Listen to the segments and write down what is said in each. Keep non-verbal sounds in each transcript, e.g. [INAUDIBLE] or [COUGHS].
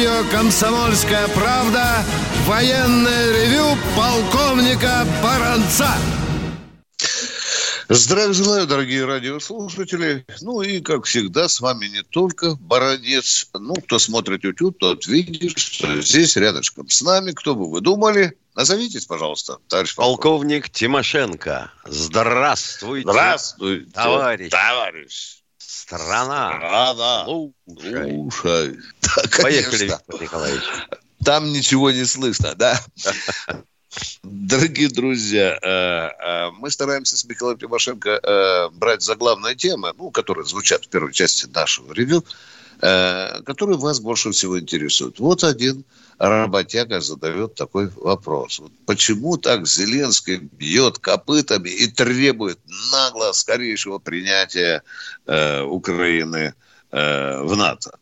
Радио «Комсомольская правда» военное ревю полковника Баранца. Здравия желаю, дорогие радиослушатели. Ну и, как всегда, с вами не только Баранец. Ну, кто смотрит YouTube, тот видит, что здесь рядышком с нами, кто бы вы думали, Назовитесь, пожалуйста, товарищ полковник. Полковник Тимошенко. Здравствуйте. Здравствуйте. Товарищ. Товарищ. Страна. Страна. Слушай. Слушай. Да, Поехали, Виктор Николаевич. Там ничего не слышно, да? Дорогие друзья, э, э, мы стараемся с Михаилом Тимошенко э, брать заглавные темы, ну, которые звучат в первой части нашего ревю, которые вас больше всего интересуют. Вот один работяга задает такой вопрос. Почему так Зеленский бьет копытами и требует нагло скорейшего принятия Украины в НАТО?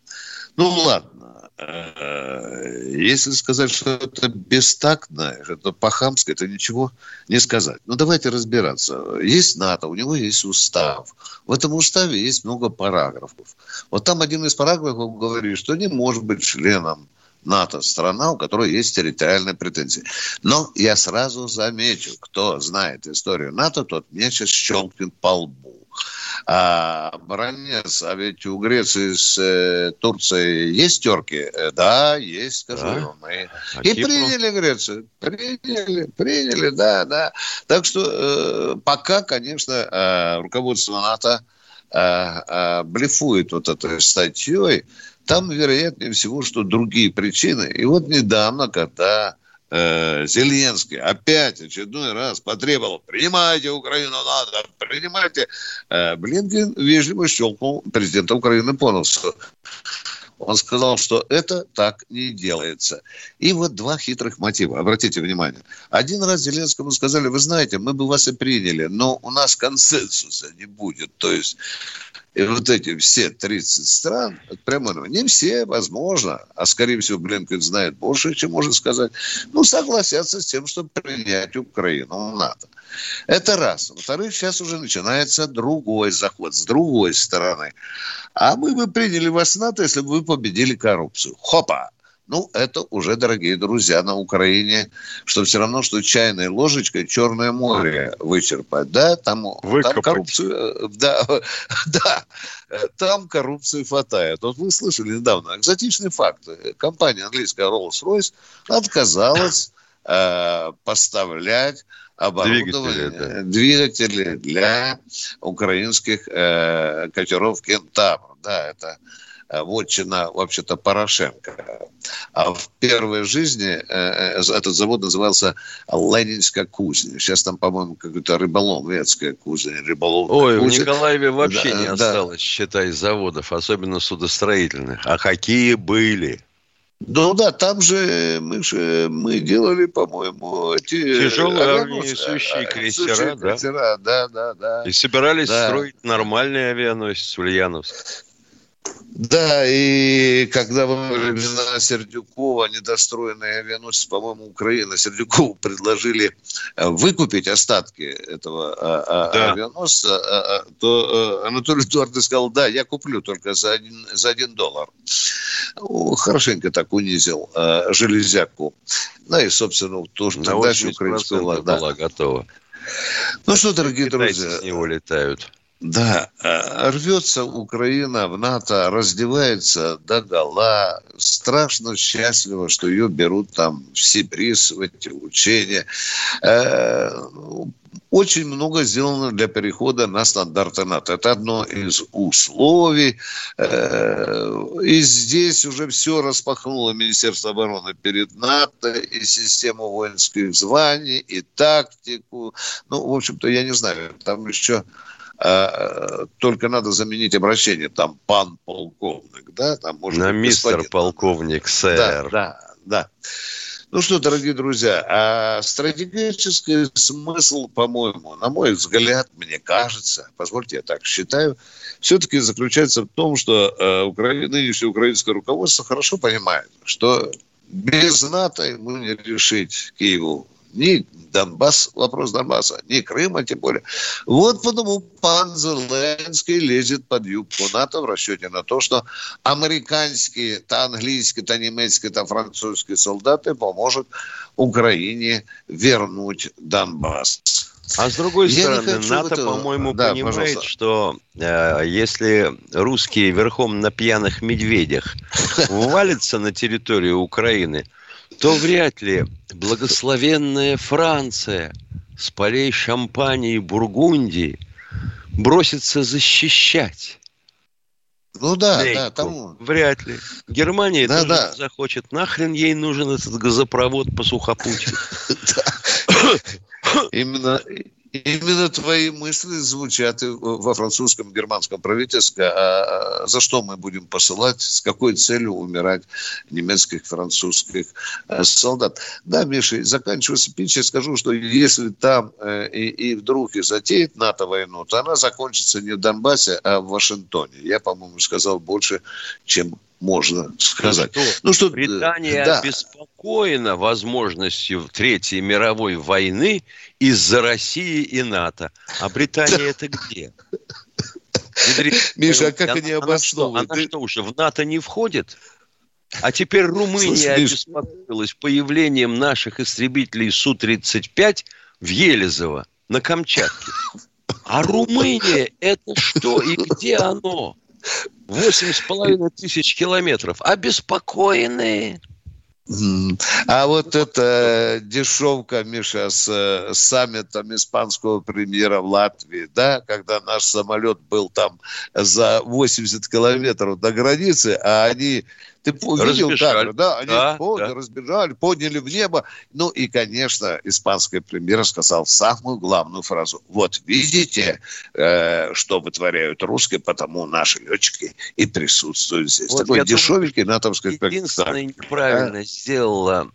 Ну, ладно Э, если сказать, что это бестактно, это по-хамски, это ничего не сказать. Но давайте разбираться. Есть НАТО, у него есть устав. В этом уставе есть много параграфов. Вот там один из параграфов говорит, что не может быть членом НАТО страна, у которой есть территориальные претензии. Но я сразу замечу, кто знает историю НАТО, тот мне сейчас щелкнет по лбу. А, Баранец, а ведь у Греции с э, Турцией есть терки? Э, да, есть, скажу да? мы. А И Кипру? приняли Грецию. Приняли, приняли, да, да. Так что э, пока, конечно, э, руководство НАТО э, э, блефует вот этой статьей, там, вероятнее всего, что другие причины. И вот недавно, когда э, Зеленский опять очередной раз потребовал, принимайте Украину, надо, принимайте. Э, Блинкен вежливо щелкнул президента Украины по носу. Он сказал, что это так не делается. И вот два хитрых мотива. Обратите внимание. Один раз Зеленскому сказали, вы знаете, мы бы вас и приняли, но у нас консенсуса не будет. То есть и вот эти все 30 стран, прямо, ну, не все, возможно, а скорее всего Блинкен знает больше, чем может сказать, ну, согласятся с тем, чтобы принять Украину в НАТО. Это раз. Во-вторых, сейчас уже начинается другой заход с другой стороны. А мы бы приняли вас в НАТО, если бы вы победили коррупцию. Хопа! Ну, это уже, дорогие друзья, на Украине, что все равно, что чайной ложечкой Черное море вычерпать. Да, там, там коррупцию, э, да, [LAUGHS] да, там коррупции хватает. Вот вы слышали недавно экзотичный факт. Компания английская Rolls-Royce отказалась э, поставлять оборудование, двигатели, да. двигатели для украинских э, катеров «Кентавр». Да, это Э, вотчина, вообще-то, Порошенко. А в первой жизни э, э, этот завод назывался Ленинская кузня. Сейчас там, по-моему, какой-то рыболовецкая кузня. Рыболовная Ой, кузня. в Николаеве вообще да, не осталось, да. считай, заводов, особенно судостроительных. А какие были? Ну да, там же мы же мы делали, по-моему, эти тяжелые авианосущие крейсера, да? крейсера, да, да, да. И собирались да. строить нормальный авианосец Ульяновск. Да, и когда во времена Сердюкова недостроенный авианосец, по-моему, Украина, Сердюкову предложили э, выкупить остатки этого а, а, да. авианосца, то э, Анатолий Эдуардович сказал, да, я куплю только за один, за один доллар. Хорошенько так унизил э, железяку. Ну и, собственно, тоже тогда украинская была готова. Ну что, дорогие Китайцы друзья. с него летают. Да, э, рвется Украина в НАТО, раздевается до гола, страшно счастлива, что ее берут там в Сибирис, в эти учения. Э, очень много сделано для перехода на стандарты НАТО. Это одно из условий. Э, и здесь уже все распахнуло Министерство обороны перед НАТО, и систему воинских званий, и тактику. Ну, в общем-то, я не знаю, там еще только надо заменить обращение, там, пан полковник, да, там может На мистер полковник, сэр. Да, да, да. Ну что, дорогие друзья, а стратегический смысл, по-моему, на мой взгляд, мне кажется, позвольте, я так считаю, все-таки заключается в том, что э, Украина, нынешнее украинское руководство хорошо понимает, что без НАТО ему не решить Киеву ни Донбасс, вопрос Донбасса, ни Крыма тем более. Вот потому пан Зеленский лезет под юбку НАТО в расчете на то, что американские, то английские, то немецкие, то французские солдаты поможет Украине вернуть Донбасс. А с другой Я стороны, НАТО, это... по-моему, да, понимает, пожалуйста. что э, если русские верхом на пьяных медведях [LAUGHS] валятся на территорию Украины, то вряд ли благословенная Франция с полей Шампании и Бургундии бросится защищать. Ну да, Лейку. да, тому. Вряд ли. Германия да, тоже да. захочет. Нахрен ей нужен этот газопровод по сухопутью. [LAUGHS] [COUGHS] Именно, Именно твои мысли звучат во французском, германском правительстве. А, а за что мы будем посылать, с какой целью умирать немецких, французских э, солдат? Да, Миша, заканчивая спич, я скажу, что если там э, и, и вдруг и затеет НАТО войну, то она закончится не в Донбассе, а в Вашингтоне. Я, по-моему, сказал больше, чем можно сказать. Что, ну, что Британия да. обеспокоена возможностью Третьей мировой войны из-за России и НАТО. А Британия это где? Миша, а как они обосновывают? Она что, уже в НАТО не входит? А теперь Румыния обеспокоилась появлением наших истребителей Су-35 в Елизово на Камчатке. А Румыния это что и где оно? Восемь с половиной тысяч километров. Обеспокоенные. А вот эта дешевка, Миша, с саммитом испанского премьера в Латвии, да, когда наш самолет был там за 80 километров до границы, а они ты увидел кадры, да? Они да, подняли, да. разбежали, подняли в небо. Ну и, конечно, испанская премьера сказал самую главную фразу. Вот видите, э, что вытворяют русские, потому наши летчики и присутствуют здесь. Вот Такой дешевенький думаю, натовский спектакль. Единственное, неправильно а? сделала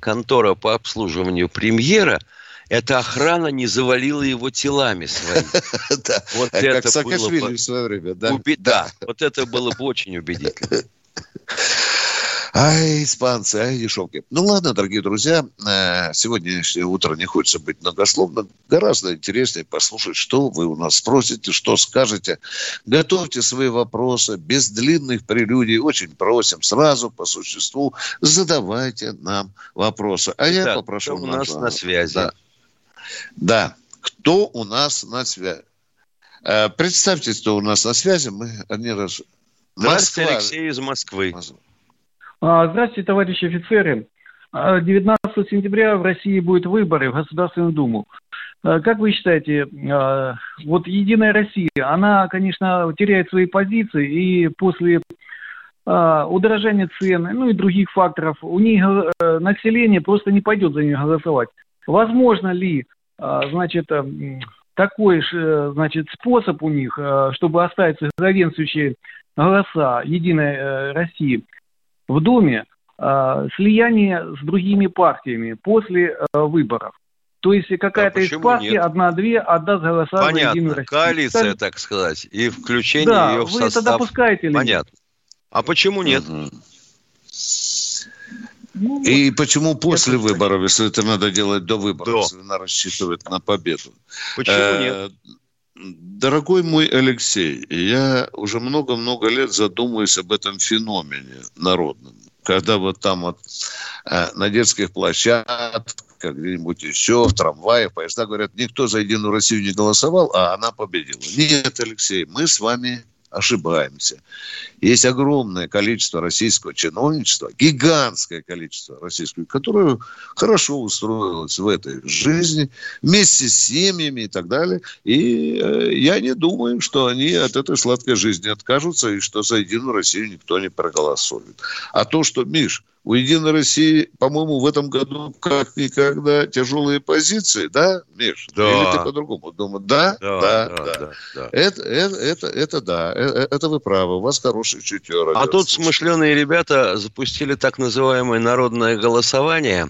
контора по обслуживанию премьера – эта охрана не завалила его телами своими. [LAUGHS] Да, вот это как Саакашвили в свое время, да? Да, вот это было бы очень убедительно. Ай, испанцы, ай, дешевки. Ну ладно, дорогие друзья, э, сегодняшнее утро не хочется быть многословно. Гораздо интереснее послушать, что вы у нас спросите, что скажете. Готовьте свои вопросы без длинных прелюдий. Очень просим, сразу по существу задавайте нам вопросы. А я попрошу... Кто у нас на связи? Да. да. Кто у нас на связи? Э, представьте, кто у нас на связи. Мы один раз Здравствуйте, Москва. Алексей из Москвы. А, здравствуйте, товарищи офицеры. 19 а, сентября в России будут выборы в Государственную Думу. А, как вы считаете, вот Единая Россия, она, конечно, теряет свои позиции, и после удорожания цен, ну и других факторов, у них э, население просто не пойдет за нее голосовать. Возможно ли, значит, такой же, значит, способ у них, чтобы оставить главенствующей голоса Единой э, России в Думе э, слияние с другими партиями после э, выборов. То есть какая-то а из партий, одна-две, отдаст голоса Понятно. за Единую Россию. коалиция, так сказать, и включение да, ее в вы состав. это допускаете ли Понятно. А почему нет? Ну, и почему после выборов, если это надо делать до выборов, до. если она рассчитывает на победу? Почему э, нет? Дорогой мой Алексей, я уже много-много лет задумываюсь об этом феномене народном. Когда вот там вот э, на детских площадках, где-нибудь еще, в трамвае, поезда говорят, никто за Единую Россию не голосовал, а она победила. Нет, Алексей, мы с вами ошибаемся. Есть огромное количество российского чиновничества, гигантское количество российского, которое хорошо устроилось в этой жизни, вместе с семьями и так далее. И э, я не думаю, что они от этой сладкой жизни откажутся, и что за Единую Россию никто не проголосует. А то, что, Миш, у Единой России, по-моему, в этом году как никогда тяжелые позиции, да, Миш? Да. Или ты по-другому думаешь? Да? Да, да, да. да. да. Это, это, это, это да, это, это вы правы, у вас хороший чутье. А тут смышленые ребята запустили так называемое народное голосование.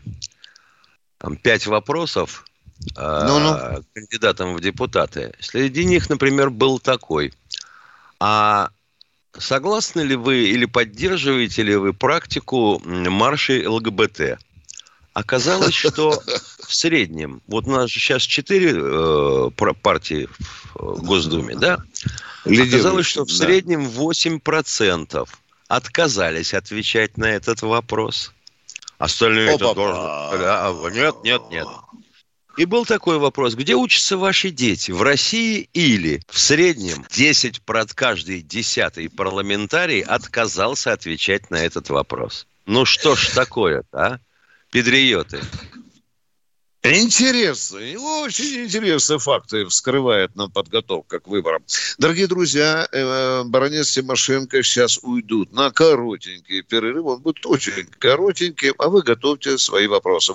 Там пять вопросов ну -ну. кандидатам в депутаты. Среди них, например, был такой. А Согласны ли вы или поддерживаете ли вы практику маршей ЛГБТ? Оказалось, [LAUGHS] что в среднем, вот у нас же сейчас четыре э, партии в Госдуме, да? Оказалось, что в среднем 8% отказались отвечать на этот вопрос. Остальные это должны... А, нет, нет, нет. И был такой вопрос, где учатся ваши дети, в России или в среднем 10 каждый десятый парламентарий отказался отвечать на этот вопрос. Ну что ж такое-то, а? Педриоты. Интересные, очень интересные факты вскрывает нам подготовка к выборам. Дорогие друзья, э, баронец Тимошенко сейчас уйдут на коротенький перерыв. Он будет очень коротеньким, а вы готовьте свои вопросы.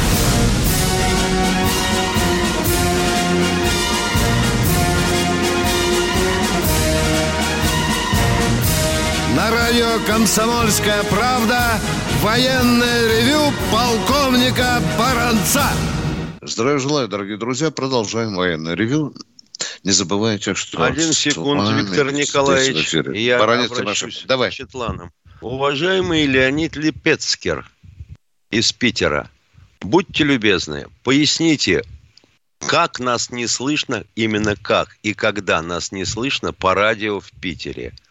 Радио «Комсомольская правда» военное ревю полковника Баранца. Здравия желаю, дорогие друзья. Продолжаем военное ревю. Не забывайте, что... Один секунд, Виктор Николаевич. Я Баранец обращусь Давай. к Четланам. Уважаемый Леонид Липецкер из Питера, будьте любезны, поясните, как нас не слышно, именно как и когда нас не слышно по радио в Питере –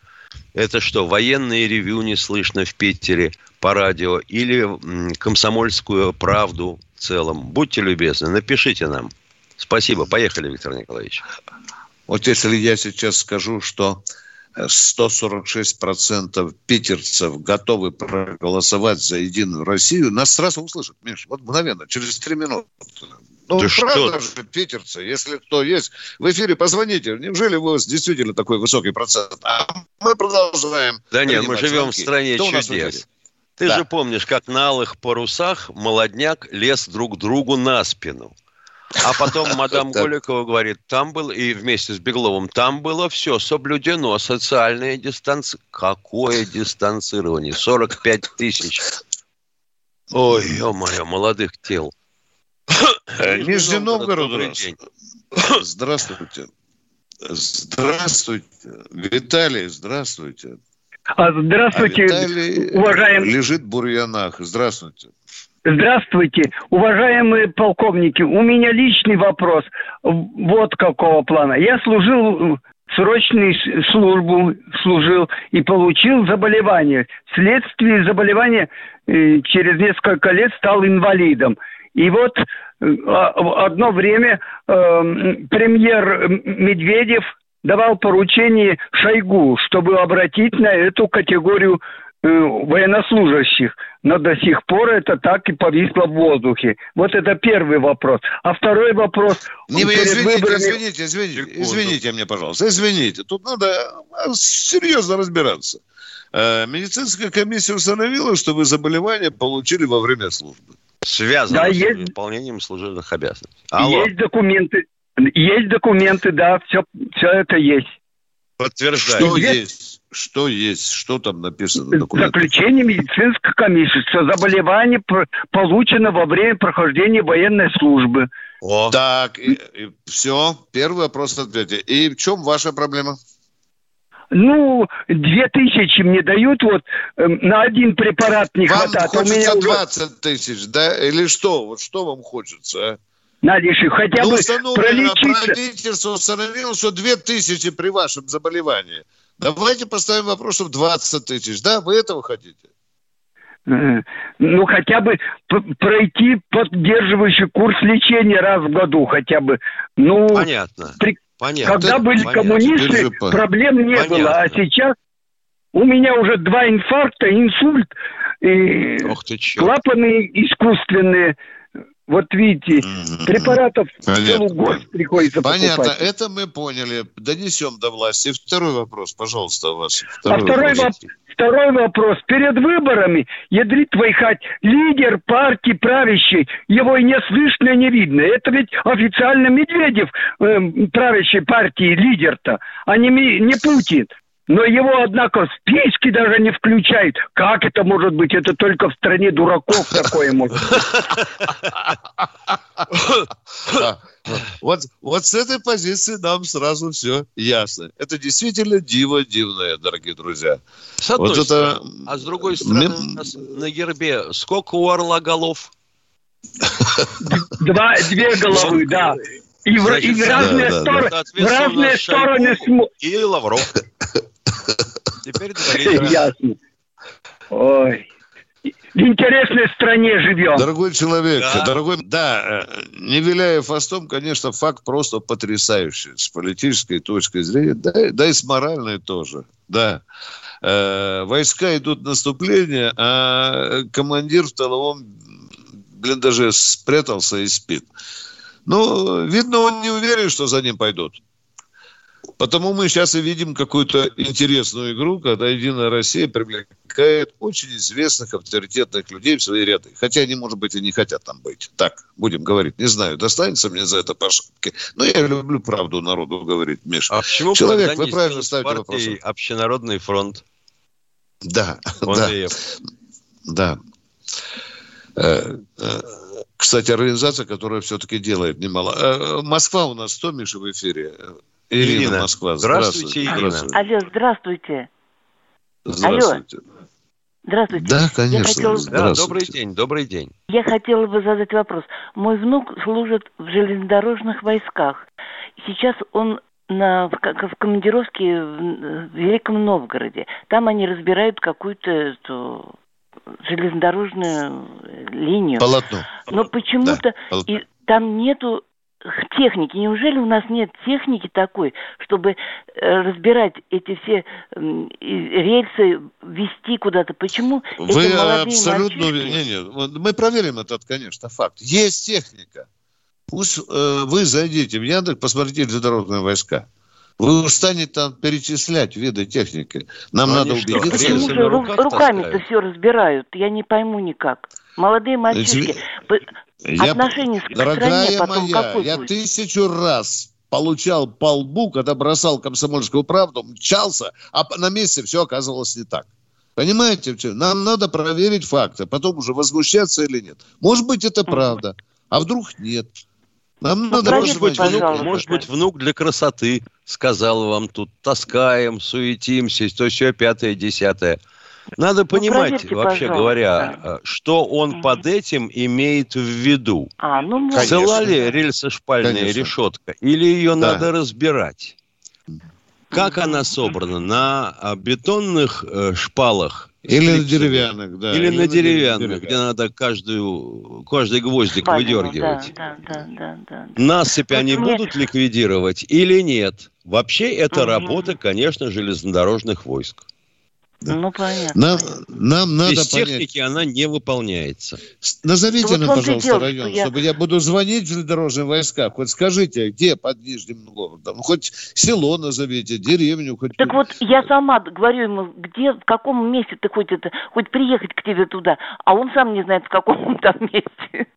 это что, военные ревю не слышно в Питере по радио или комсомольскую правду в целом? Будьте любезны, напишите нам. Спасибо. Поехали, Виктор Николаевич. Вот если я сейчас скажу, что 146% питерцев готовы проголосовать за Единую Россию, нас сразу услышат, Миш, вот мгновенно, через три минуты. Ну, да правда что? же, питерцы, если кто есть, в эфире позвоните. Неужели у вас действительно такой высокий процент? А мы продолжаем. Да нет, мы живем звонки. в стране кто чудес. Ты да. же помнишь, как на алых парусах молодняк лез друг другу на спину. А потом [LAUGHS] мадам Голикова говорит, там был, и вместе с Бегловым, там было все соблюдено, социальное [LAUGHS] дистанцирование. Какое дистанцирование? 45 тысяч. Ой, ё-моё, молодых тел. Э, Нижний Новгород. Здравствуйте. Здравствуйте. Виталий, здравствуйте. А, здравствуйте, а уважаемый... лежит в бурьянах. Здравствуйте. Здравствуйте, уважаемые полковники. У меня личный вопрос. Вот какого плана. Я служил срочную службу, служил и получил заболевание. Вследствие заболевания э, через несколько лет стал инвалидом. И вот э, а, одно время э, премьер Медведев давал поручение Шойгу, чтобы обратить на эту категорию э, военнослужащих. Но до сих пор это так и повисло в воздухе. Вот это первый вопрос. А второй вопрос... Не, вы извините, выборами... извините, извините, извините мне, пожалуйста, извините. Тут надо а, серьезно разбираться. Э, медицинская комиссия установила, что вы заболевание получили во время службы связано да, с есть... выполнением служебных обязанностей. Алло. Есть документы, есть документы, да, все, все это есть. Подтверждаю. Что есть? есть? Что есть? Что там написано? Заключение медицинской комиссии, что заболевание получено во время прохождения военной службы. О. Так, и, и, все. Первый вопрос ответьте. И в чем ваша проблема? Ну, две тысячи мне дают, вот э, на один препарат не вам хватает. Вам хочется у меня 20 тысяч, да? Или что? Вот что вам хочется, а? Надежда, хотя ну, бы пролечиться. правительство установило, что две тысячи при вашем заболевании. Давайте поставим вопрос, в 20 тысяч. Да, вы этого хотите? э, ну, хотя бы пройти поддерживающий курс лечения раз в году хотя бы. Ну, Понятно. При... Понятно. Когда были Понятно. коммунисты, проблем не Понятно. было. А сейчас у меня уже два инфаркта, инсульт, и Ох ты, клапаны искусственные. Вот видите, препаратов целый год приходится Понятно, покупать. это мы поняли. Донесем до власти. Второй вопрос, пожалуйста, у вас. Второй, а второй, вопрос. Второй вопрос. Перед выборами, ядрит Вайхать, лидер партии правящей, его и не слышно, не видно. Это ведь официально Медведев, э, правящей партии, лидер-то, а не, не Путин. Но его, однако, в списки даже не включают. Как это может быть? Это только в стране дураков такое может Вот, вот с этой позиции нам сразу все ясно. Это действительно диво дивное, дорогие друзья. С одной вот. Это... А с другой стороны, на гербе сколько у орла голов? Два, две головы, да. И в, Значит, и в разные, да, стороны, да, в разные стороны... И Лавров. [LAUGHS] Теперь [LAUGHS] Ясно. Ой. В интересной стране живем. Дорогой человек, да. дорогой, да, э, не виляя фастом, конечно, факт просто потрясающий с политической точки зрения, да, да и с моральной тоже, да. Э, войска идут наступление, а командир в тыловом блиндаже спрятался и спит. Ну, видно, он не уверен, что за ним пойдут. Потому мы сейчас и видим какую-то интересную игру, когда Единая Россия привлекает очень известных, авторитетных людей в свои ряды. Хотя они, может быть, и не хотят там быть. Так, будем говорить. Не знаю, достанется мне за это по шапке. Но я люблю правду народу говорить, Миша. А почему Человек, вы правильно ставите вопрос. Общенародный фронт. Да, Он да. Да. Э, э, кстати, организация, которая все-таки делает немало. Э, Москва у нас 100, Миша, в эфире? Ирина, Ирина. Москва. Здравствуйте, Ирина. Здравствуйте. Алло, здравствуйте. Здравствуйте. Алло. Здравствуйте. Да, конечно. хотела... Да, добрый день, добрый день. Я хотела бы задать вопрос. Мой внук служит в железнодорожных войсках. Сейчас он на, в, в командировке в, в Великом Новгороде. Там они разбирают какую-то эту, железнодорожную линию. Полотно. Но почему-то да, и там нету техники. Неужели у нас нет техники такой, чтобы э, разбирать эти все рельсы, вести куда-то? Почему Вы эти молодые абсолютно... Мальчишки... Не, не, мы проверим этот, конечно, факт. Есть техника. Пусть э, вы зайдите в Яндекс, посмотрите железнодорожные войска. Вы устанете там перечислять виды техники. Нам Но надо убедиться. Почему же руками-то все разбирают? Я не пойму никак. Молодые мальчишки. Я, Отношение к дорогая стране потом моя, какой я будет? тысячу раз получал по лбу, когда бросал комсомольскую правду, мчался, а на месте все оказывалось не так. Понимаете? Нам надо проверить факты, потом уже возмущаться или нет. Может быть, это правда, а вдруг нет. Нам ну, надо может быть, внук, может быть, внук для красоты сказал вам тут, таскаем, суетимся, то все пятое, десятое. Надо ну, понимать, ну, вообще говоря, да. Э, что он mm под этим имеет в виду. А, ну, Цела ли рельсошпальная Конечно. решетка или ее да. надо разбирать? Как она собрана? На а, бетонных э, шпалах? Или на деревянных, да. Или, или на, деревянных, деревянных, где надо каждую, каждый гвоздик Шпалину, выдергивать. Да, да, да, да, да. Насыпь они мне... будут ликвидировать или нет? Вообще это угу. работа, конечно, железнодорожных войск. Да. Ну, понятно. Нам, нам надо Без понять. техники она не выполняется. Назовите нам, пожалуйста, делал, район, я... чтобы я буду звонить в железнодорожные войска. Хоть скажите, где под Нижним городом? Ну, хоть село назовите, деревню. Хоть... Так вот, я сама говорю ему, где, в каком месте ты хоть это, хоть приехать к тебе туда, а он сам не знает, в каком там [LAUGHS] месте.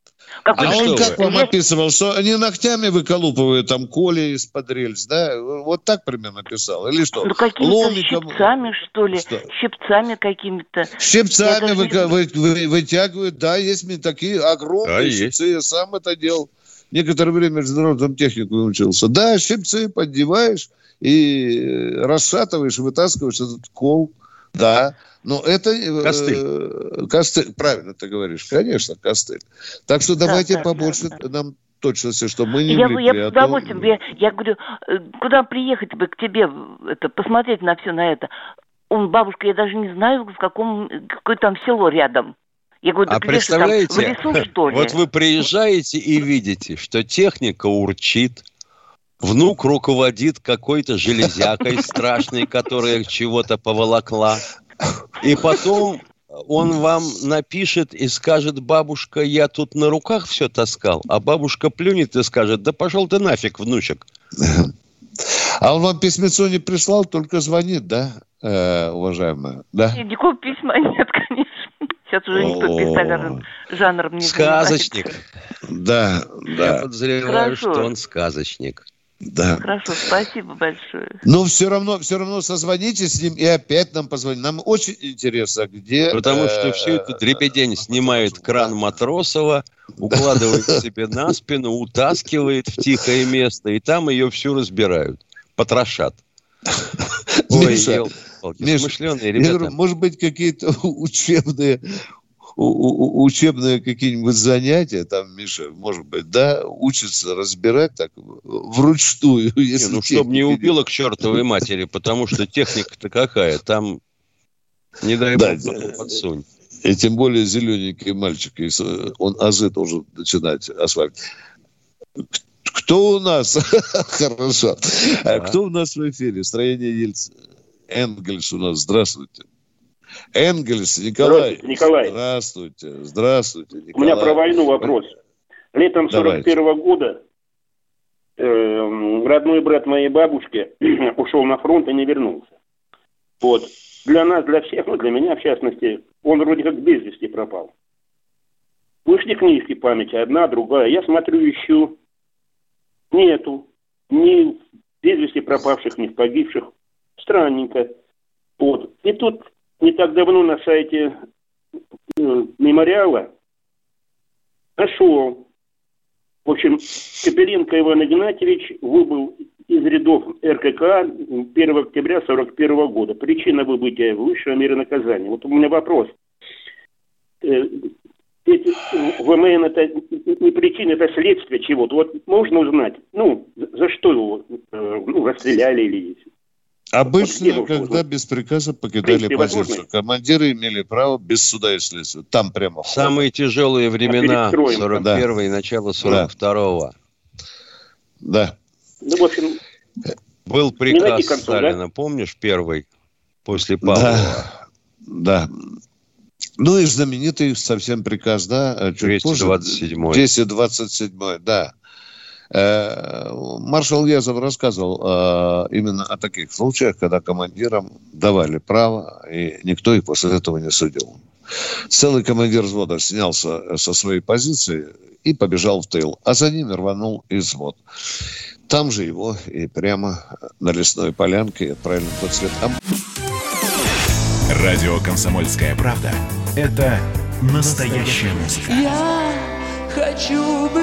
Как а он как вам описывал, что они ногтями выколупывают там коли из-под рельс, да? Вот так примерно писал? Или что? Ну, какими-то щипцами, что ли? Что? Щипцами какими-то. Щипцами вы, не... вы, вы, вытягивают, да, есть такие огромные да, щипцы, есть. я сам это делал. Некоторое время международном технику учился. Да, щипцы поддеваешь и расшатываешь, вытаскиваешь этот кол. Да, но это... Э, костыль. Э, костыль, правильно ты говоришь, конечно, костыль. Так что давайте да, побольше да, да. нам точности, чтобы мы не я, я с удовольствием, я, я говорю, э, куда приехать бы к тебе, это, посмотреть на все на это. Он, бабушка, я даже не знаю, в каком, какое там село рядом. Я говорю, а представляете, там, в лесу, что ли? вот вы приезжаете и видите, что техника урчит, внук руководит какой-то железякой страшной, которая чего-то поволокла, и потом он вам напишет и скажет, бабушка, я тут на руках все таскал, а бабушка плюнет и скажет, да пошел ты нафиг, внучек. А он вам письмецо не прислал, только звонит, да, э, уважаемая? Да? Никакого письма нет, конечно. Сейчас уже никто пистолярным жанром не Сказочник. Да, да. Я подозреваю, что он сказочник. Да. Хорошо, спасибо большое. Но все равно, все равно созвоните с ним и опять нам позвоните. Нам очень интересно, где... Потому что всю эту дребедень снимает кран Матросова, укладывает [LAUGHS] себе на спину, утаскивает в тихое место, и там ее всю разбирают, потрошат. [LAUGHS] Ой, Миша, Миша, ребята. может быть, какие-то [LAUGHS] учебные учебные какие-нибудь занятия, там, Миша, может быть, да, учатся разбирать так вручную. [LAUGHS] Если не, ну, чтобы не убило к чертовой матери, потому что техника-то какая, там, не дай бог, да, подсунь. И тем более зелененький мальчик, он азы должен начинать осваивать. Кто у нас? [LAUGHS] Хорошо. А кто у нас в эфире? Строение Ельцина. Энгельс у нас. Здравствуйте. Энгельс, Николай. Здравствуйте, Николай. Здравствуйте. Здравствуйте, Николай. У меня про войну вопрос. Летом 41 -го года э, родной брат моей бабушки [CLEARS THROAT] ушел на фронт и не вернулся. Вот. Для нас, для всех, ну, для меня в частности, он вроде как без вести пропал. Вышли книжки памяти, одна, другая. Я смотрю, ищу. Нету. Ни без вести пропавших, ни погибших. Странненько. Вот. И тут не так давно на сайте э, мемориала нашел. В общем, Капеленко Иван Игнатьевич выбыл из рядов РКК 1 октября 1941 года. Причина выбытия высшего мира наказания. Вот у меня вопрос. Эти, ВМН это не причина, это следствие чего-то. Вот можно узнать, ну, за что его э, ну, расстреляли или Обычно, вот, когда без приказа покидали принципе, позицию, возможно. командиры имели право без суда и следствия. Там прямо. Самые тяжелые времена 41 да. и начало 42-го. Да. Ну, в общем, был приказ концов, Сталина, да? помнишь, первый после Павлова? Да. да. Ну и знаменитый совсем приказ, да, чуть 227 позже. 227 да. Э, маршал Язов рассказывал э, именно о таких случаях, когда командирам давали право, и никто их после этого не судил. Целый командир взвода снялся со своей позиции и побежал в тыл, а за ним рванул и взвод. Там же его и прямо на лесной полянке отправили на тот свет. Радио «Комсомольская правда» — это настоящая музыка. Я хочу быть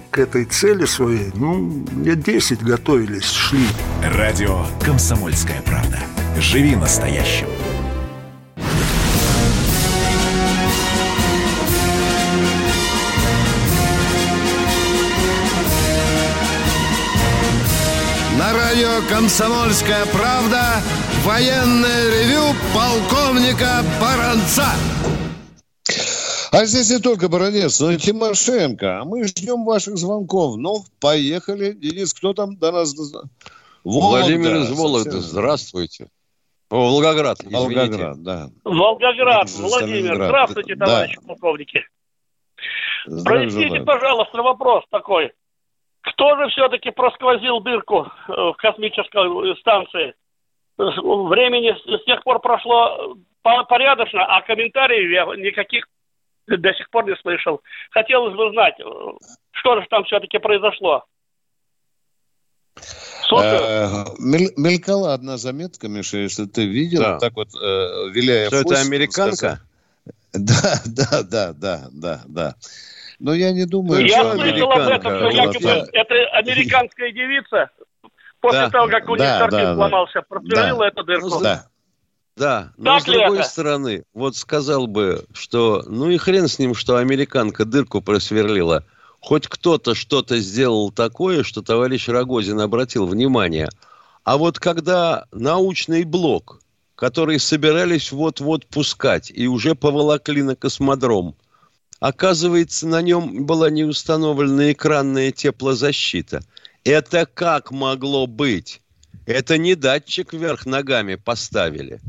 к этой цели своей, ну, лет 10 готовились, шли. Радио «Комсомольская правда». Живи настоящим. На радио «Комсомольская правда» военное ревю полковника Баранца. А здесь не только Баранец, но и Тимошенко. А мы ждем ваших звонков. Ну, поехали. Денис, кто там до нас? Вологда. Владимир из Вологды. Здравствуйте. О, Волгоград, извините. Волгоград, да. Волгоград, Владимир. Здравствуйте, товарищи да. полковники. Простите, пожалуйста, вопрос такой. Кто же все-таки просквозил дырку э, в космической станции? Времени с тех пор прошло порядочно, а комментариев никаких до сих пор не слышал. Хотелось бы знать, э, что же там все-таки произошло. Э, мелькала одна заметка, Миша, если ты видел, да. так вот, э, виляя Что это американка? [LAUGHS] Да, да, да, да, да, да. Но я не думаю, я что... Я слышал об этом, что якобы я... это американская девица, после да. того, как у них да, сломался, просверлила да. эту дырку. Да. Да, но так с другой это? стороны, вот сказал бы, что ну и хрен с ним, что американка дырку просверлила. Хоть кто-то что-то сделал такое, что товарищ Рогозин обратил внимание. А вот когда научный блок, который собирались вот-вот пускать и уже поволокли на космодром, оказывается, на нем была не установлена экранная теплозащита. Это как могло быть? Это не датчик вверх ногами поставили.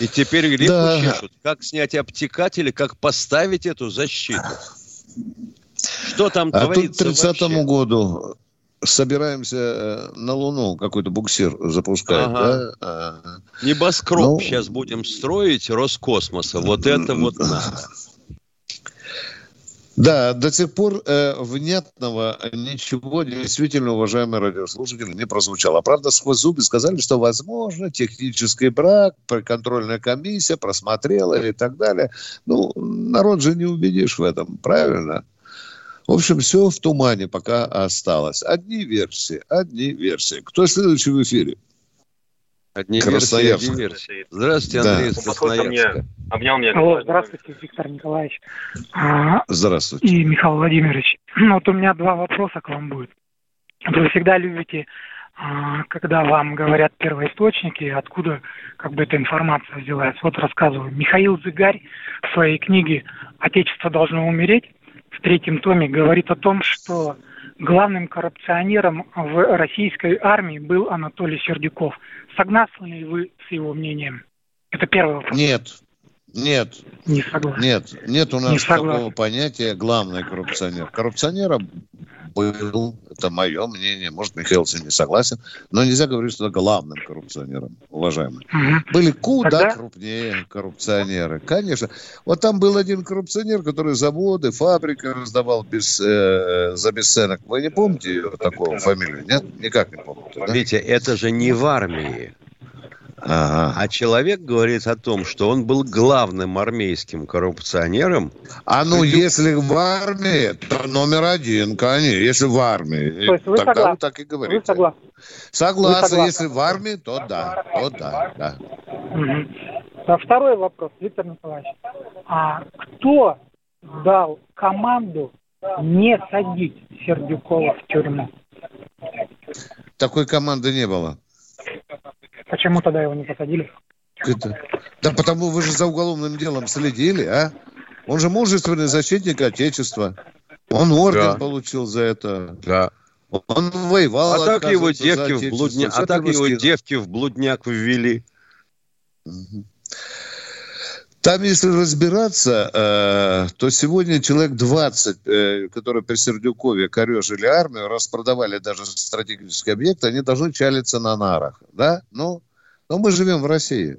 И теперь репу да. чешут. Как снять обтекатели, как поставить эту защиту. Что там а творится тут к 30 году собираемся э, на Луну какой-то буксир запускать, ага. да? Небоскреб ну, сейчас будем строить Роскосмоса. Вот это вот надо. Да, до сих пор э, внятного ничего действительно, уважаемые радиослушатели, не прозвучало. Правда, сквозь зубы сказали, что, возможно, технический брак, контрольная комиссия просмотрела и так далее. Ну, народ же не убедишь в этом, правильно? В общем, все в тумане пока осталось. Одни версии, одни версии. Кто следующий в эфире? Одни версии, одни версии. Здравствуйте, Андрей да. из Красноярска. Обнял меня. Алло, здравствуйте, Виктор Николаевич. А, здравствуйте. И Михаил Владимирович. Ну, вот у меня два вопроса к вам будет. Вы всегда любите, а, когда вам говорят первоисточники, откуда как бы эта информация взялась. Вот рассказываю. Михаил Зыгарь в своей книге «Отечество должно умереть» в третьем томе говорит о том, что главным коррупционером в российской армии был Анатолий Сердюков. Согласны ли вы с его мнением? Это первый вопрос. Нет. Нет. Не согласен. Нет, нет у нас не такого понятия главный коррупционер. Коррупционера был, это мое мнение, может, Михаил не согласен, но нельзя говорить, что главным коррупционером, уважаемый. Угу. Были куда Тогда... крупнее коррупционеры, конечно. Вот там был один коррупционер, который заводы, фабрики раздавал без, э, за бесценок. Вы не помните его такого фамилию? Нет? Никак не помните. Да? Видите, это же не в армии. Ага. А человек говорит о том, что он был главным армейским коррупционером. А ну, Причем... если в армии, то номер один, конечно. Если в армии, то есть вы тогда согласны? вы так и говорите. Вы согласны? Согласен. согласны. Если в армии, то да. То да, да. Угу. А второй вопрос, Виктор Николаевич. А кто дал команду не садить Сердюкова в тюрьму? Такой команды не было. Почему тогда его не посадили? Это... Да потому вы же за уголовным делом следили, а? Он же мужественный защитник Отечества. Он орден да. получил за это. Да. Он воевал. А так его девки в блудняк, а так его девки в блудняк ввели. Угу. Там, если разбираться, э, то сегодня человек 20, э, которые при Сердюкове корежили армию, распродавали даже стратегические объекты, они должны чалиться на нарах. Да? Ну, но мы живем в России.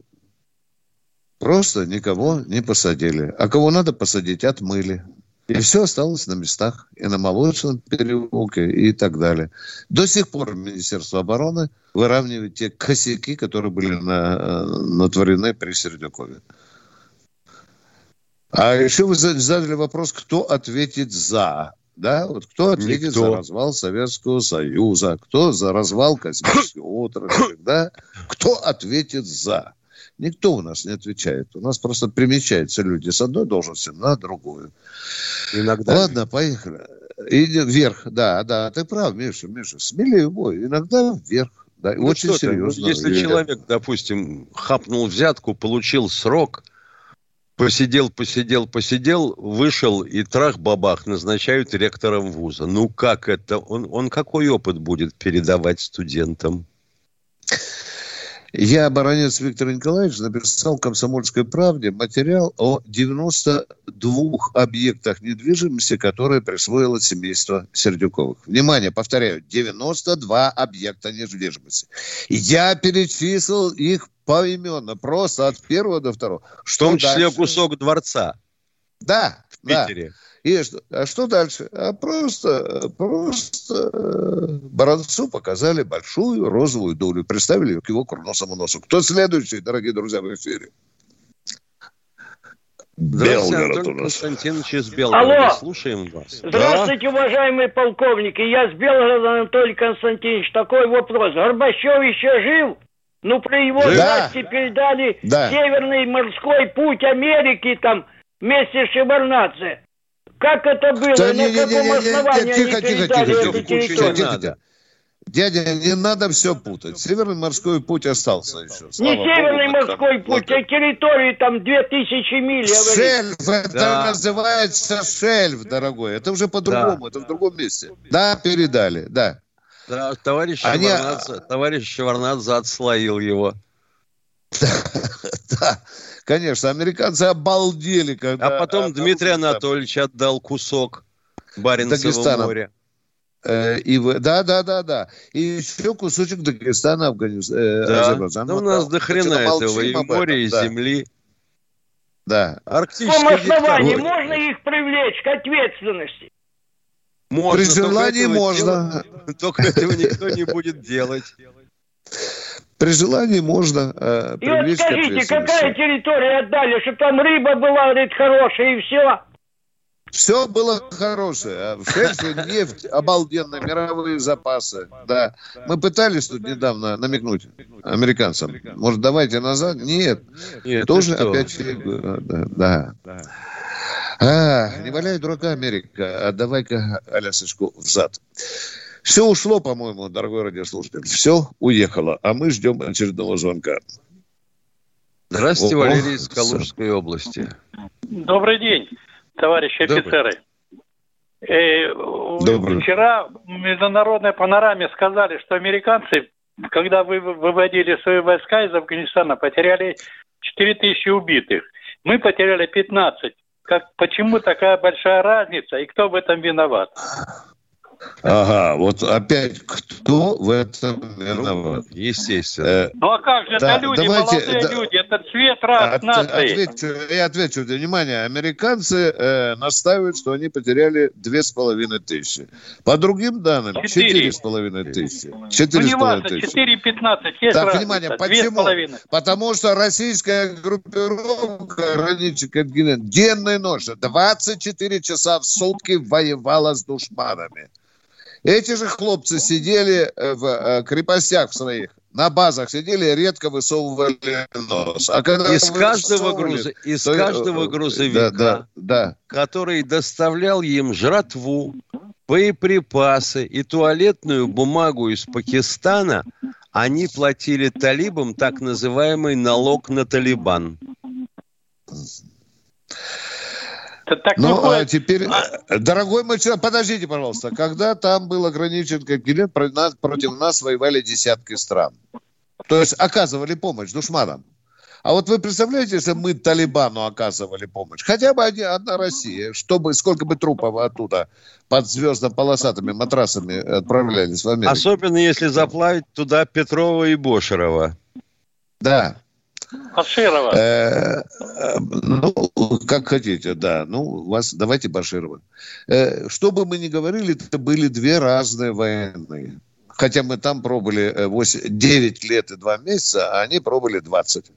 Просто никого не посадили. А кого надо посадить, отмыли. И все осталось на местах. И на Молочном переулке, и так далее. До сих пор Министерство обороны выравнивает те косяки, которые были на, э, натворены при Сердюкове. А еще вы задали вопрос, кто ответит за. Да, вот кто ответит Никто. за развал Советского Союза, кто за развал космической отрасли, да? Кто ответит за? Никто у нас не отвечает. У нас просто примечаются люди с одной должности на другую. Иногда. Ладно, поехали. И вверх, да, да, ты прав, Миша, Миша, смелее бой. Иногда вверх. Да, ну очень серьезно. Если человек, допустим, хапнул взятку, получил срок, Посидел, посидел, посидел, вышел и трах-бабах назначают ректором вуза. Ну как это? Он, он какой опыт будет передавать студентам? Я, баронец Виктор Николаевич, написал в «Комсомольской правде» материал о 92 объектах недвижимости, которые присвоило семейство Сердюковых. Внимание, повторяю, 92 объекта недвижимости. Я перечислил их поименно, просто от первого до второго. Что в том числе дальше? кусок дворца. Да, в Питере. Да. И что, а что дальше? А просто, просто э, Баранцу показали большую розовую долю, представили ее к его курносому носу. Кто следующий, дорогие друзья, в эфире? Белгород у нас. Константинович из Белгорода. Алло. Слушаем вас. Здравствуйте, да? уважаемые полковники. Я с Белгорода, Анатолий Константинович. Такой вопрос. Горбачев еще жив? Ну, при его да. власти передали да. Северный морской путь Америки там вместе с Шеварнадзе. Как это было? Да, На не, каком не, не, основании тихо, они тихо, передали тихо, эту территорию? Тихо, тихо. Дядя, не надо все путать. Северный морской путь остался еще. Не Северный Богу, морской там, путь, вот, а территории там 2000 миль. Шельф, это да. называется шельф, дорогой. Это уже по-другому, да. это в другом месте. Да, передали, да. Да, товарищ, Они... Шеварнадзе, товарищ Шеварнадзе отслоил его. [LAUGHS] Да, конечно, американцы обалдели, когда... А потом Дмитрий Анатольевич отдал кусок Баренцева моря. Э, и в... Да, да, да, да. И еще кусочек Дагестана, Афганистана. Э, да, да у нас до хрена этого и моря, и да. земли. Да. Арктический По основании можно их привлечь к ответственности? Можно, При желании можно. Делать, только этого никто не будет делать. При желании можно э, И вот скажите, какая территория отдали, что там рыба была, говорит, хорошая, и все? Все было хорошее. А в шельфе нефть, обалденная, мировые запасы. Да. Мы пытались тут недавно намекнуть американцам. Может, давайте назад? Нет. Нет Тоже опять фигу. Да. да. А, не валяй дурака, Америка. Отдавай-ка Алясочку взад. Все ушло, по-моему, дорогой радиослушатель. Все уехало. А мы ждем очередного звонка. Здравствуйте, Валерий из Калужской области. Добрый день товарищи офицеры. Э, Добрый. Вчера в международной панораме сказали, что американцы, когда вы выводили свои войска из Афганистана, потеряли 4 тысячи убитых. Мы потеряли 15. Как, почему такая большая разница и кто в этом виноват? Ага, вот опять кто в этом виноват? Естественно. Э, ну а как же, да, это люди, давайте, молодые да, люди, это цвет раз от, нации. Отвечу, я отвечу, внимание, американцы э, настаивают, что они потеряли две с половиной тысячи. По другим данным, четыре с половиной тысячи. Четыре ну, не важно, четыре пятнадцать, Так, внимание, почему? Потому что российская группировка, граничит континент, денно и ночь, 24 часа в сутки воевала с душманами. Эти же хлопцы сидели э, в э, крепостях своих, на базах сидели, редко высовывали нос. А когда из каждого, груза, из то, каждого грузовика, да, да, да. который доставлял им жратву, боеприпасы и туалетную бумагу из Пакистана, они платили талибам так называемый налог на Талибан. Так ну, выходит... а теперь, а... дорогой мой человек, подождите, пожалуйста, когда там был ограничен континент, против нас воевали десятки стран. То есть оказывали помощь душманам. А вот вы представляете, если мы Талибану оказывали помощь, хотя бы одна Россия, чтобы сколько бы трупов оттуда под звездно-полосатыми матрасами отправлялись в Америку. Особенно если заплавить туда Петрова и Бошерова. Да. Баширова. Э, ну, как хотите, да. Ну, вас давайте Баширова. Э, что бы мы ни говорили, это были две разные войны. Хотя мы там пробовали 8, э, 9 лет и 2 месяца, а они пробовали 20.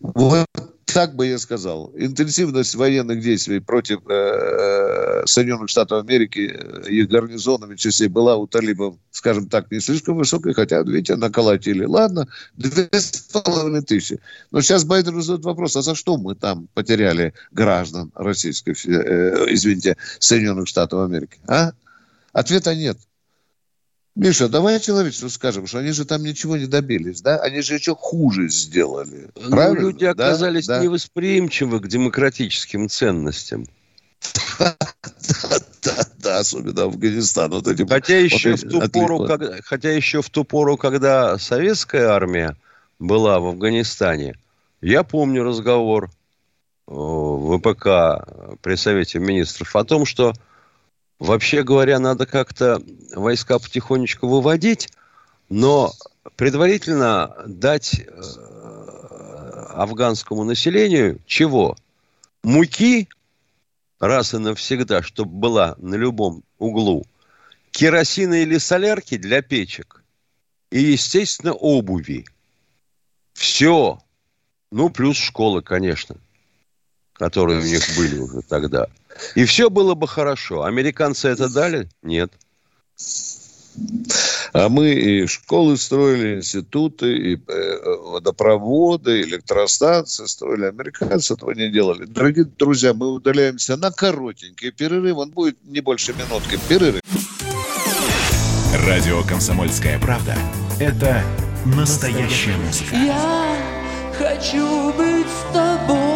Вот так бы я сказал. Интенсивность военных действий против э, э Соединенных Штатов Америки э, и гарнизонами частей была у талибов, скажем так, не слишком высокой, хотя, видите, наколотили. Ладно, две с половиной тысячи. Но сейчас Байден задает вопрос, а за что мы там потеряли граждан Российской, э, извините, Соединенных Штатов Америки? А? Ответа нет. Миша, давай человечеству скажем, что они же там ничего не добились, да? Они же еще хуже сделали. Ну, Правильно? люди оказались да? невосприимчивы к демократическим ценностям. [LAUGHS] Да, да, да, особенно Афганистан. Вот эти, хотя, еще вот в ту пору, когда, хотя еще в ту пору, когда советская армия была в Афганистане, я помню разговор в ВПК при Совете Министров о том, что Вообще говоря, надо как-то войска потихонечку выводить, но предварительно дать э, афганскому населению чего? Муки раз и навсегда, чтобы была на любом углу, керосина или солярки для печек и, естественно, обуви. Все. Ну, плюс школы, конечно, которые у них были уже тогда. И все было бы хорошо. Американцы это дали? Нет. А мы и школы строили, институты, и э, водопроводы, электростанции строили. Американцы этого не делали. Дорогие друзья, мы удаляемся на коротенький перерыв. Он будет не больше минутки. Перерыв. Радио «Комсомольская правда» – это настоящая музыка. Я хочу быть с тобой.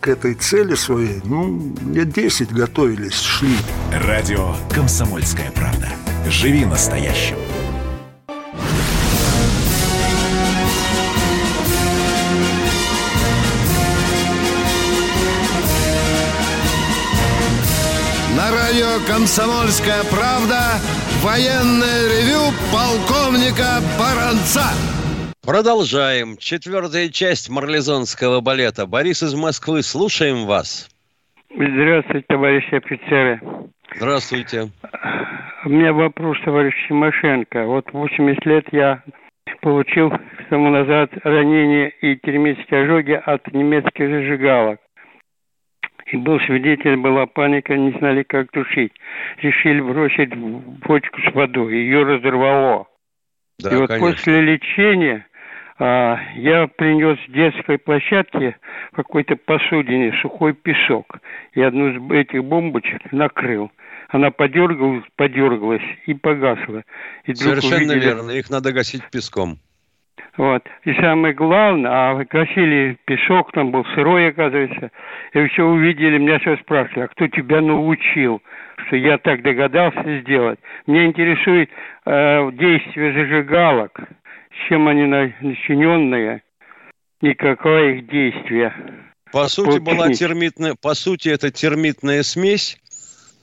к этой цели своей, ну, лет 10 готовились, шли. Радио «Комсомольская правда». Живи настоящим. На радио «Комсомольская правда» военное ревю полковника Баранца. Продолжаем. Четвертая часть марлезонского балета. Борис из Москвы, слушаем вас. Здравствуйте, товарищи офицеры. Здравствуйте. У меня вопрос, товарищ Тимошенко. Вот 80 лет я получил тому назад ранение и термические ожоги от немецких зажигалок. И был свидетель, была паника, не знали, как тушить. Решили бросить в бочку с водой. Ее разорвало. Да, и вот конечно. после лечения я принес с детской площадки в какой-то посудине сухой песок. И одну из этих бомбочек накрыл. Она подергалась, подергалась и погасла. И Совершенно увидели- верно. Их надо гасить песком. Вот. И самое главное, а гасили песок, там был сырой, оказывается. И все увидели, меня все спрашивали, а кто тебя научил, что я так догадался сделать? Меня интересует э, действие зажигалок, чем они на- начиненные и какое их действие. По сути, была термитная, по сути, это термитная смесь,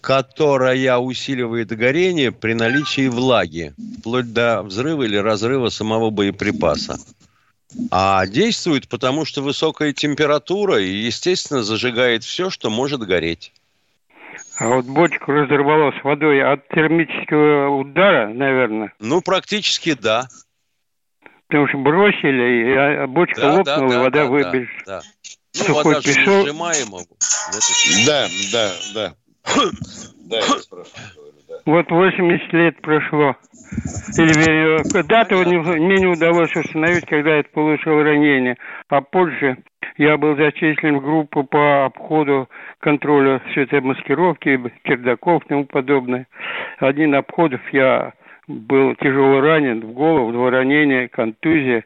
которая усиливает горение при наличии влаги, вплоть до взрыва или разрыва самого боеприпаса. А действует потому, что высокая температура и, естественно, зажигает все, что может гореть. А вот бочку разорвало с водой от термического удара, наверное. Ну, практически да. Потому что бросили, и а, бочка Да, лопнула, да, и да, вода да, выбежит. да, да. Ну, Сухой вода песок. сжимаемая. Вот Да, да, да. Да, я спрашиваю. Вот 80 лет прошло. Или вернее, дату не- мне не удалось установить, когда я получил ранение. А позже я был зачислен в группу по обходу контроля светой маскировки, чердаков и тому подобное. Один обходов я был тяжело ранен в голову, два ранения, контузия.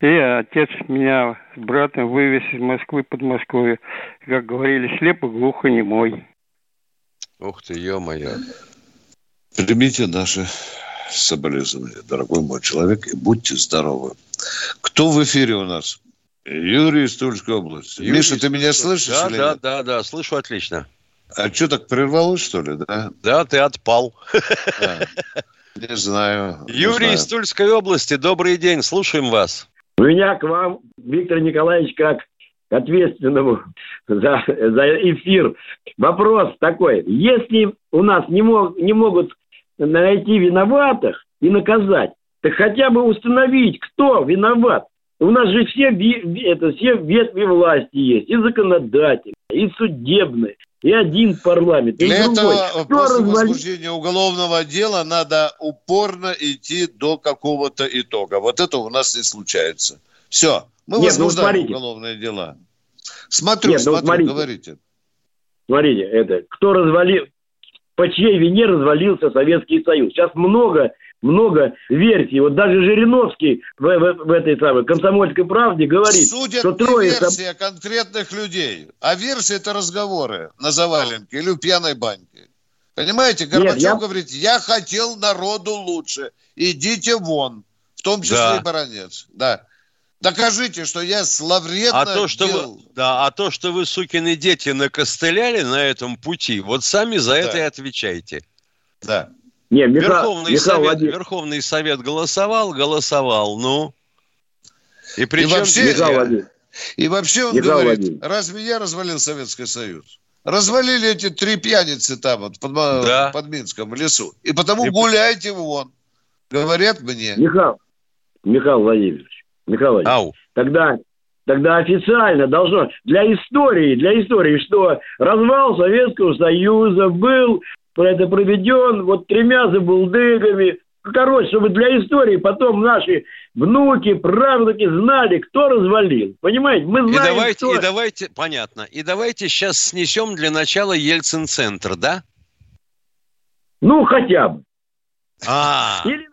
И отец меня с братом вывез из Москвы под Москвой. Как говорили, слепо, глухо, немой. Ух ты, ё-моё. Примите наши соболезнования, дорогой мой человек, и будьте здоровы. Кто в эфире у нас? Юрий из Тульской области. Юрий Миша, ты меня слышишь? Да, или да, нет? да, да, слышу отлично. А что, так прервалось, что ли, да? Да, ты отпал. А, [LAUGHS] не знаю. не Юрий знаю. из Тульской области, добрый день, слушаем вас. У меня к вам, Виктор Николаевич, как к ответственному за, за эфир. Вопрос такой. Если у нас не, мог, не могут найти виноватых и наказать, так хотя бы установить, кто виноват. У нас же все, это, все ветви власти есть. И законодательные, и судебные, и один парламент, и Для другой. этого после развали- возбуждения уголовного дела надо упорно идти до какого-то итога. Вот это у нас и случается. Все, мы Нет, ну, возбуждаем смотрите. уголовные дела. Смотрю, Нет, ну, смотрю, смотрите. говорите. Смотрите, это кто развалил, по чьей вине развалился Советский Союз. Сейчас много, много версий. Вот даже Жириновский в, в- в этой самой комсомольской правде говорит, Судят что трое... версия конкретных людей, а версия это разговоры на заваленке или в пьяной баньке. Понимаете, Горбачев я- говорит, я хотел народу лучше, идите вон, в том числе Да. и баронец. Да. Докажите, что я зловредно а то, что делал. Вы, да, а то, что вы, сукины дети, накостыляли на этом пути, вот сами за да. это и отвечайте. Да. Не, Миха... Верховный, Михаил Совет, Владимир... Верховный Совет голосовал, голосовал, ну. И, причем... и вообще, и вообще он Михаил говорит, Владимир. разве я развалил Советский Союз? Развалили эти три пьяницы там вот под, да. под Минском в лесу. И потому и... гуляйте вон. Говорят мне. Михаил, Михаил Владимирович, Михаил Владимирович, Ау. тогда, тогда официально должно, для истории, для истории, что развал Советского Союза был это проведен вот тремя забулдыгами. Короче, чтобы для истории потом наши внуки, правнуки знали, кто развалил. Понимаете, мы знаем, и давайте, кто... И давайте, понятно, и давайте сейчас снесем для начала Ельцин-центр, да? Ну, хотя бы. А, Или,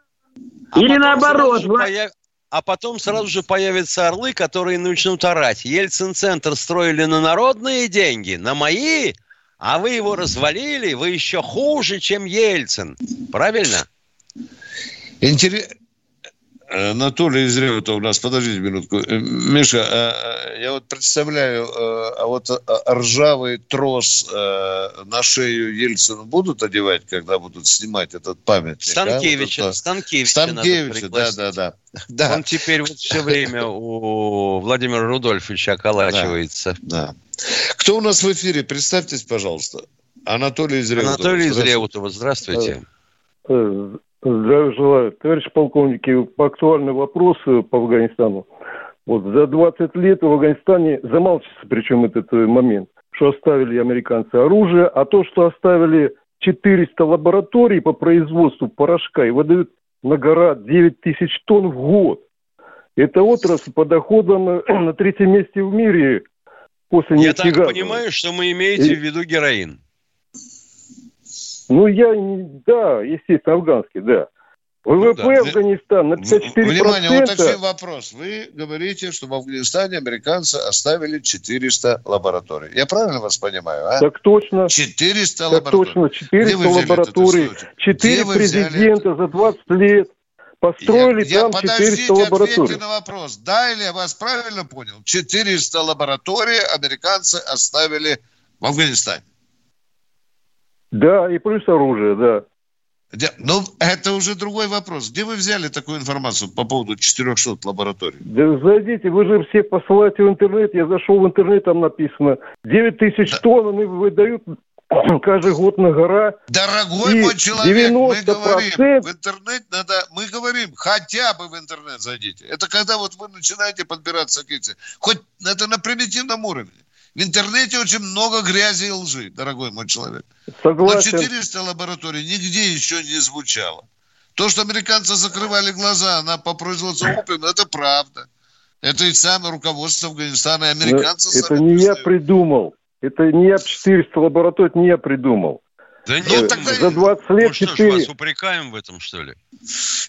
а или наоборот. Появ... А потом сразу же появятся орлы, которые начнут орать. Ельцин-центр строили на народные деньги, на мои, а вы его развалили, вы еще хуже, чем Ельцин. Правильно? Интересно. Анатолий из Реута у нас, подождите минутку. Э, Миша, а, а, я вот представляю, э, а вот ржавый трос э, на шею Ельцину будут одевать, когда будут снимать этот памятник? Станкевича, а? вот Станкевича, Станкевича да, да, да, да. Он теперь вот все время у Владимира Рудольфовича околачивается. Да, да. Кто у нас в эфире? Представьтесь, пожалуйста. Анатолий из Реутова. Анатолий из Реутова, здравствуйте. Здравия желаю. Товарищ полковники, актуальный вопрос по Афганистану. Вот за 20 лет в Афганистане замалчивается причем этот э, момент, что оставили американцы оружие, а то, что оставили 400 лабораторий по производству порошка и выдают на гора 9 тысяч тонн в год. Это отрасль по доходам э, [CLEARS THROAT] на третьем месте в мире после Я так понимаю, что вы имеете и... в виду героин. Ну, я, да, естественно, афганский, да. ВВП ну, да. Афганистана на 54%. Внимание, уточним вопрос. Вы говорите, что в Афганистане американцы оставили 400 лабораторий. Я правильно вас понимаю, а? Так точно. 400 так лабораторий. точно, 400 лабораторий. 4 президента за 20 лет построили я, там я, 400 лабораторий. Ответьте на вопрос. Да или я вас правильно понял? 400 лабораторий американцы оставили в Афганистане. Да, и плюс оружие, да. Ну, это уже другой вопрос. Где вы взяли такую информацию по поводу 400 лабораторий? Да зайдите, вы же все посылаете в интернет. Я зашел в интернет, там написано 9 тысяч да. тонн они выдают [COUGHS] каждый год на гора. Дорогой мой человек, мы говорим, в интернет надо, мы говорим, хотя бы в интернет зайдите. Это когда вот вы начинаете подбираться к этим, хоть это на примитивном уровне. В интернете очень много грязи и лжи, дорогой мой человек. Согласен. Но 400 лабораторий нигде еще не звучало. То, что американцы закрывали глаза на, по производству опиума, это правда. Это и самое руководство Афганистана, и американцы Но Это не я придумал. Это не я 400 лабораторий, не я придумал. Да нет, ну, тогда... За 20 лет ну, что 4... ж, вас упрекаем в этом, что ли?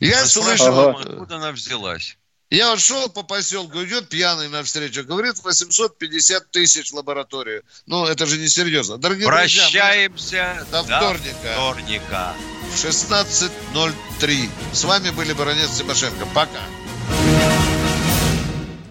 Я слышал... Ага. Откуда она взялась? Я вот шел по поселку, идет пьяный навстречу, говорит 850 тысяч лабораторию. Ну, это же не серьезно. Дорогие Прощаемся друзья, до вторника. вторника. В 16.03. С вами были Баронец Тимошенко. Пока.